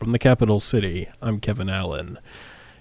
From the capital city, I'm Kevin Allen.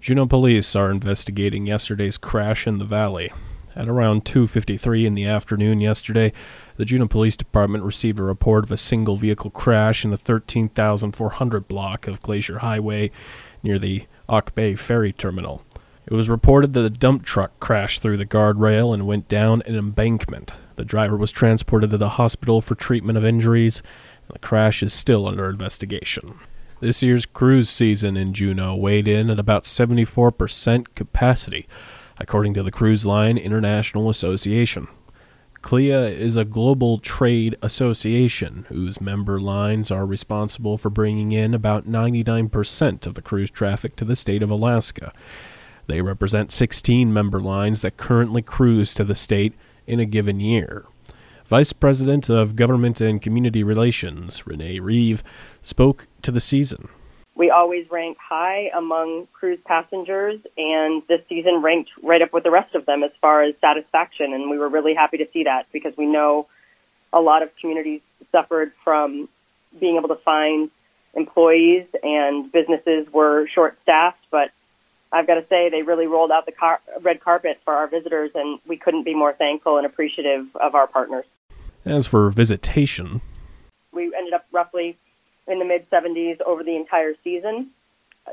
Juneau police are investigating yesterday's crash in the valley. At around 2:53 in the afternoon yesterday, the Juneau Police Department received a report of a single vehicle crash in the 13400 block of Glacier Highway near the Auk Bay Ferry Terminal. It was reported that a dump truck crashed through the guardrail and went down an embankment. The driver was transported to the hospital for treatment of injuries. and The crash is still under investigation. This year's cruise season in Juneau weighed in at about 74% capacity, according to the Cruise Line International Association. CLIA is a global trade association whose member lines are responsible for bringing in about 99% of the cruise traffic to the state of Alaska. They represent 16 member lines that currently cruise to the state in a given year. Vice President of Government and Community Relations, Renee Reeve, spoke to the season. We always rank high among cruise passengers, and this season ranked right up with the rest of them as far as satisfaction. And we were really happy to see that because we know a lot of communities suffered from being able to find employees, and businesses were short staffed. But I've got to say, they really rolled out the car- red carpet for our visitors, and we couldn't be more thankful and appreciative of our partners. As for visitation, we ended up roughly in the mid 70s over the entire season.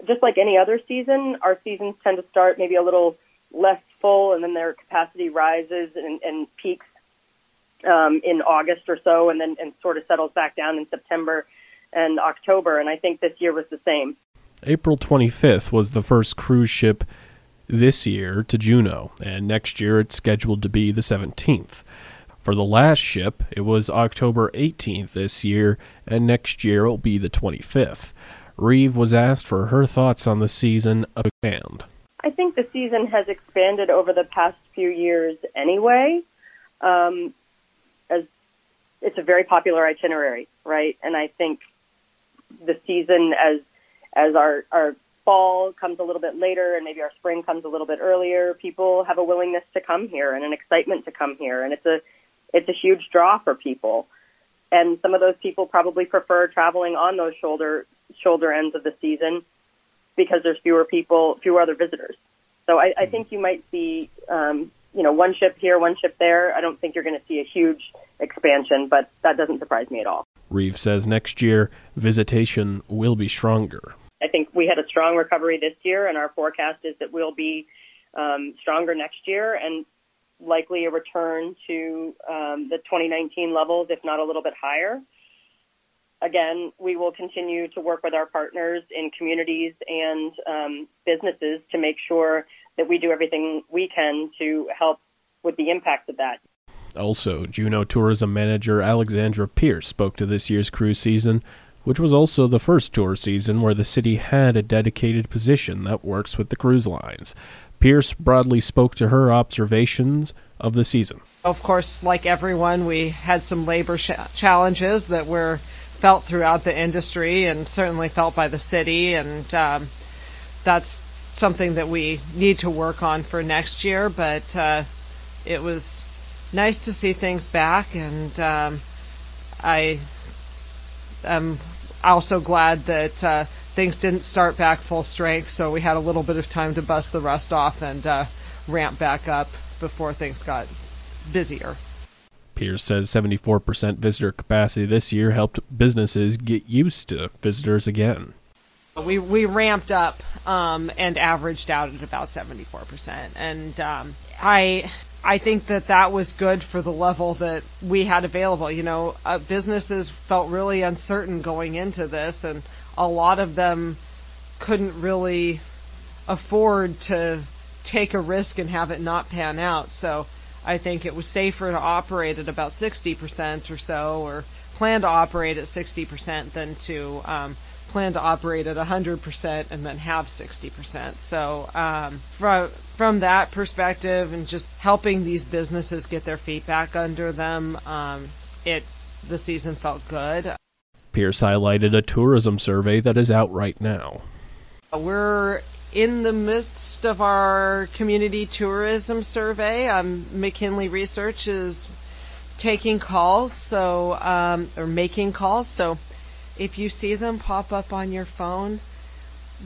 Just like any other season, our seasons tend to start maybe a little less full, and then their capacity rises and, and peaks um, in August or so, and then and sort of settles back down in September and October. And I think this year was the same. April 25th was the first cruise ship this year to Juneau, and next year it's scheduled to be the 17th. For the last ship, it was October 18th this year, and next year it'll be the 25th. Reeve was asked for her thoughts on the season of band. I think the season has expanded over the past few years anyway. Um, as it's a very popular itinerary, right? And I think the season as as our our fall comes a little bit later and maybe our spring comes a little bit earlier, people have a willingness to come here and an excitement to come here, and it's a it's a huge draw for people. And some of those people probably prefer traveling on those shoulder shoulder ends of the season because there's fewer people, fewer other visitors. So I, I think you might see, um, you know, one ship here, one ship there. I don't think you're going to see a huge expansion, but that doesn't surprise me at all. Reeve says next year visitation will be stronger. I think we had a strong recovery this year, and our forecast is that we'll be um, stronger next year. And likely a return to um, the 2019 levels, if not a little bit higher. Again, we will continue to work with our partners in communities and um, businesses to make sure that we do everything we can to help with the impact of that. Also, Juneau Tourism Manager Alexandra Pierce spoke to this year's cruise season, which was also the first tour season where the city had a dedicated position that works with the cruise lines. Pierce broadly spoke to her observations of the season. Of course, like everyone, we had some labor sh- challenges that were felt throughout the industry and certainly felt by the city, and um, that's something that we need to work on for next year. But uh, it was nice to see things back, and um, I am also glad that. Uh, things didn't start back full strength, so we had a little bit of time to bust the rust off and uh, ramp back up before things got busier. Pierce says 74% visitor capacity this year helped businesses get used to visitors again. We we ramped up um, and averaged out at about 74%, and um, I I think that that was good for the level that we had available. You know, uh, businesses felt really uncertain going into this, and a lot of them couldn't really afford to take a risk and have it not pan out. So I think it was safer to operate at about 60% or so, or plan to operate at 60% than to um, plan to operate at 100% and then have 60%. So um, from from that perspective, and just helping these businesses get their feet back under them, um, it the season felt good. Pierce highlighted a tourism survey that is out right now. We're in the midst of our community tourism survey. Um, McKinley Research is taking calls, so um, or making calls. So if you see them pop up on your phone,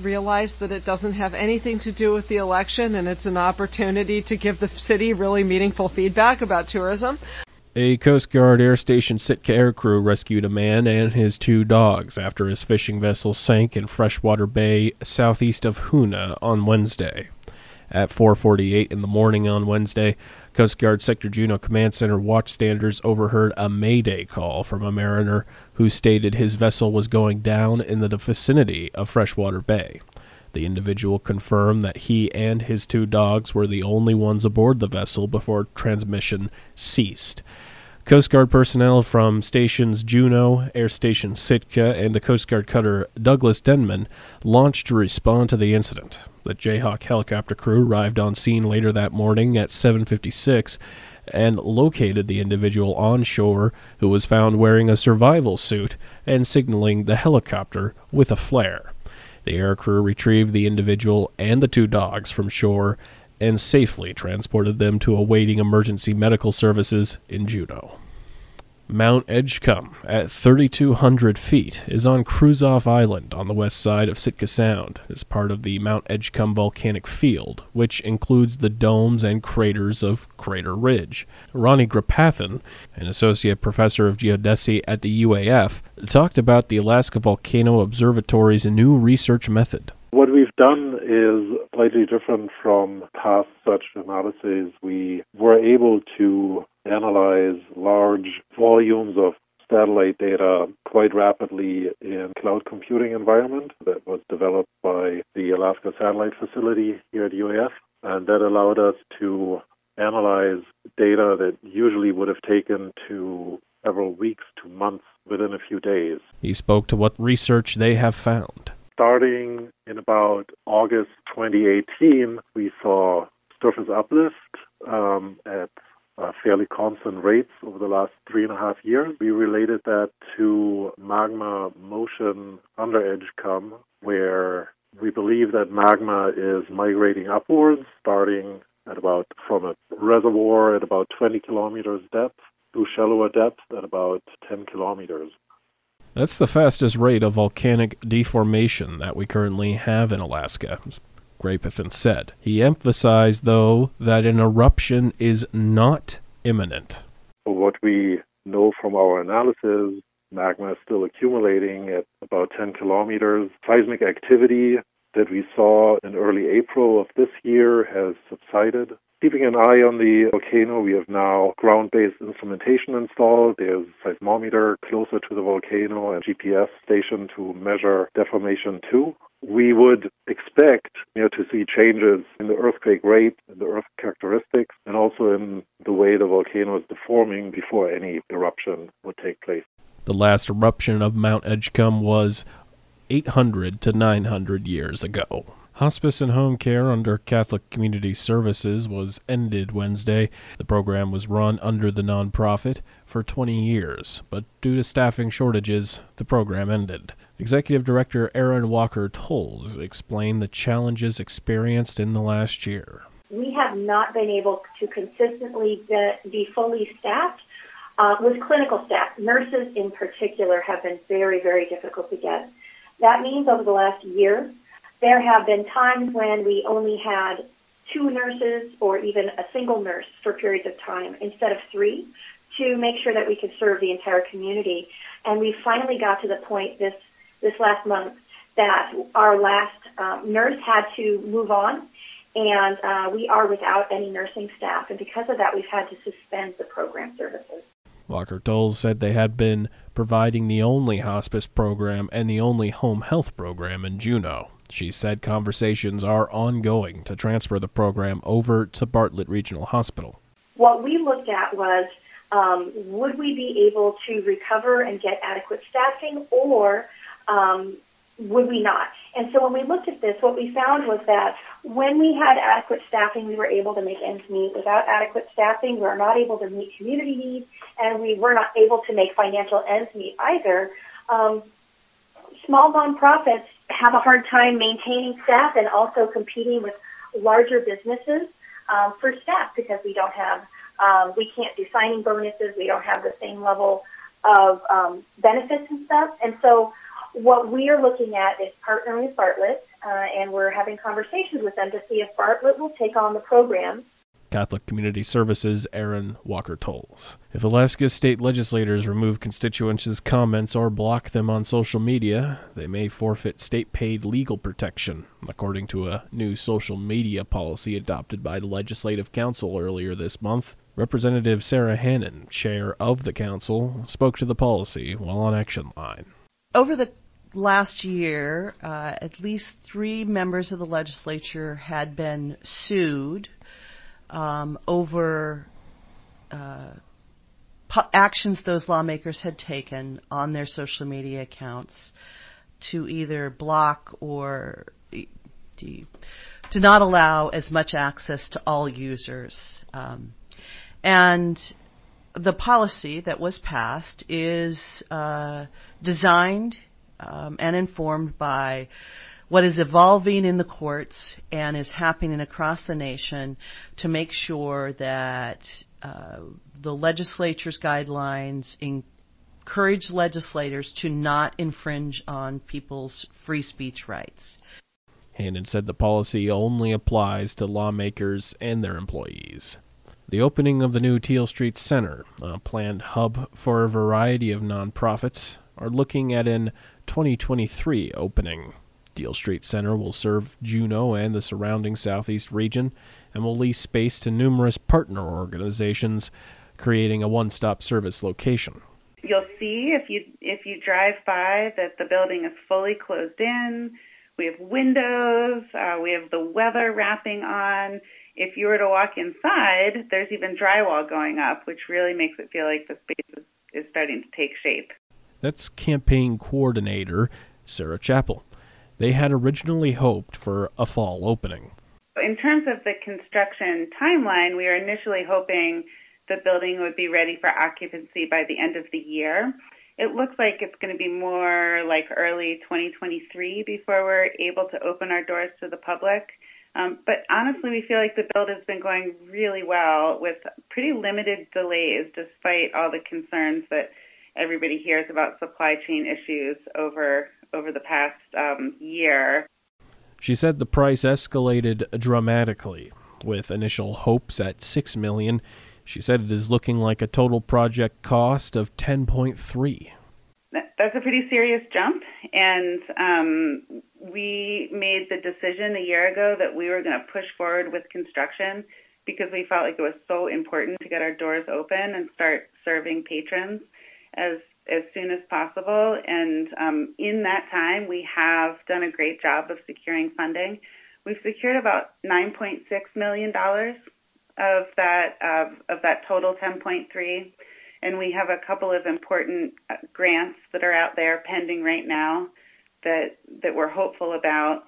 realize that it doesn't have anything to do with the election and it's an opportunity to give the city really meaningful feedback about tourism. A Coast Guard Air Station Sitka air crew rescued a man and his two dogs after his fishing vessel sank in Freshwater Bay southeast of Hoonah on Wednesday. At 4:48 in the morning on Wednesday, Coast Guard Sector Juneau Command Center watchstanders overheard a mayday call from a mariner who stated his vessel was going down in the vicinity of Freshwater Bay. The individual confirmed that he and his two dogs were the only ones aboard the vessel before transmission ceased. Coast Guard personnel from stations Juneau, Air Station Sitka, and the Coast Guard cutter Douglas Denman launched to respond to the incident. The Jayhawk helicopter crew arrived on scene later that morning at 7:56 and located the individual on shore who was found wearing a survival suit and signaling the helicopter with a flare. The air crew retrieved the individual and the two dogs from shore and safely transported them to awaiting emergency medical services in Juneau. Mount Edgecumbe, at 3,200 feet, is on Kruzof Island on the west side of Sitka Sound as part of the Mount Edgecumbe Volcanic Field, which includes the domes and craters of Crater Ridge. Ronnie Grapenthin, an associate professor of geodesy at the UAF, talked about the Alaska Volcano Observatory's new research method. What we've done is slightly different from past such analyses. We were able to analyze large volumes of satellite data quite rapidly in cloud computing environment that was developed by the Alaska Satellite Facility here at UAF. And that allowed us to analyze data that usually would have taken to several weeks to months within a few days. He spoke to what research they have found. Starting in about August 2018, we saw surface uplift um, fairly constant rates over the last three and a half years. We related that to magma motion under Edgecumbe, where we believe that magma is migrating upwards, starting at about from a reservoir at about 20 kilometers depth to shallower depth at about 10 kilometers. That's the fastest rate of volcanic deformation that we currently have in Alaska. Grapenthin said. He emphasized, though, that an eruption is not imminent. What we know from our analysis, magma is still accumulating at about 10 kilometers. Seismic activity that we saw in early April of this year has subsided. Keeping an eye on the volcano, we have now ground based instrumentation installed. There's a seismometer closer to the volcano and GPS station to measure deformation too we would expect you know, to see changes in the earthquake rate, in the earth characteristics, and also in the way the volcano is deforming before any eruption would take place. The last eruption of Mount Edgecumbe was 800 to 900 years ago. Hospice and home care under Catholic Community Services was ended Wednesday. The program was run under the nonprofit for 20 years, but due to staffing shortages, the program ended. Executive Director Erin Walker Tolles explained the challenges experienced in the last year. We have not been able to consistently be fully staffed uh, with clinical staff. Nurses, in particular, have been very, very difficult to get. That means over the last year, there have been times when we only had two nurses or even a single nurse for periods of time instead of three to make sure that we could serve the entire community. And we finally got to the point this this last month that our last um, nurse had to move on, and uh, we are without any nursing staff. And because of that, we've had to suspend the program services. Walker Tolles said they had been providing the only hospice program and the only home health program in Juneau. She said conversations are ongoing to transfer the program over to Bartlett Regional Hospital. What we looked at was um, would we be able to recover and get adequate staffing, or um, would we not? And so when we looked at this, what we found was that when we had adequate staffing, we were able to make ends meet. Without adequate staffing, we were not able to meet community needs, and we were not able to make financial ends meet either. Um, small nonprofits have a hard time maintaining staff and also competing with larger businesses um, for staff because we don't have, um, we can't do signing bonuses. We don't have the same level of um, benefits and stuff. And so What we are looking at is partnering with Bartlett, uh, and we're having conversations with them to see if Bartlett will take on the program Catholic Community Services Erin Walker Tolles. If Alaska state legislators remove constituents' comments or block them on social media, they may forfeit state paid legal protection, according to a new social media policy adopted by the Legislative Council earlier this month. Representative Sara Hannan, chair of the council, spoke to the policy while on Action Line. Over the last year, uh, at least three members of the legislature had been sued um, over uh, po- actions those lawmakers had taken on their social media accounts to either block or to, to not allow as much access to all users. Um, and the policy that was passed is uh, designed um, and informed by what is evolving in the courts and is happening across the nation to make sure that uh, the legislature's guidelines encourage legislators to not infringe on people's free speech rights. Hannan said the policy only applies to lawmakers and their employees. The opening of the new Teal Street Center, a planned hub for a variety of nonprofits, are looking at an 2023 opening. Teal Street Center will serve Juneau and the surrounding southeast region and will lease space to numerous partner organizations, creating a one stop service location. You'll see if you if you drive by that the building is fully closed in. We have windows. Uh, we have the weather wrapping on. If you were to walk inside, there's even drywall going up, which really makes it feel like the space is, is starting to take shape. That's campaign coordinator Sarah Chappell. They had originally hoped for a fall opening. In terms of the construction timeline, we were initially hoping the building would be ready for occupancy by the end of the year. It looks like it's going to be more like early 2023 before we're able to open our doors to the public. Um, but honestly, we feel like the build has been going really well with pretty limited delays despite all the concerns that everybody hears about supply chain issues over over the past um, year. She said the price escalated dramatically, with initial hopes at six million. She said it is looking like a total project cost of ten point three. That's a pretty serious jump, and um, we made the decision a year ago that we were going to push forward with construction because we felt like it was so important to get our doors open and start serving patrons as as soon as possible. And um, in that time, we have done a great job of securing funding. We've secured about 9.6 million dollars of that of, of that total 10.3, and we have a couple of important uh, grants that are out there pending right now that that we're hopeful about.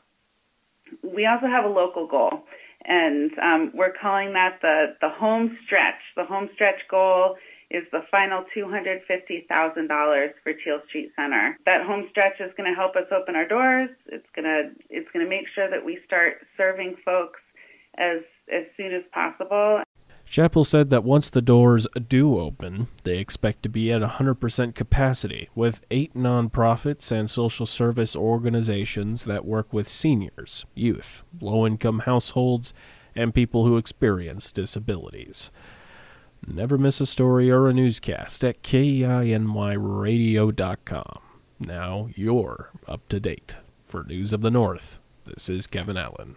We also have a local goal, and um, we're calling that the the home stretch. The home stretch goal is the final $250,000 for Teal Street Center. That home stretch is going to help us open our doors. It's going to it's going to make sure that we start serving folks as as soon as possible. Chappell said that once the doors do open, they expect to be at 100% capacity, with eight nonprofits and social service organizations that work with seniors, youth, low income households, and people who experience disabilities. Never miss a story or a newscast at KINYradio.com. Now you're up to date. For News of the North, this is Kevin Allen.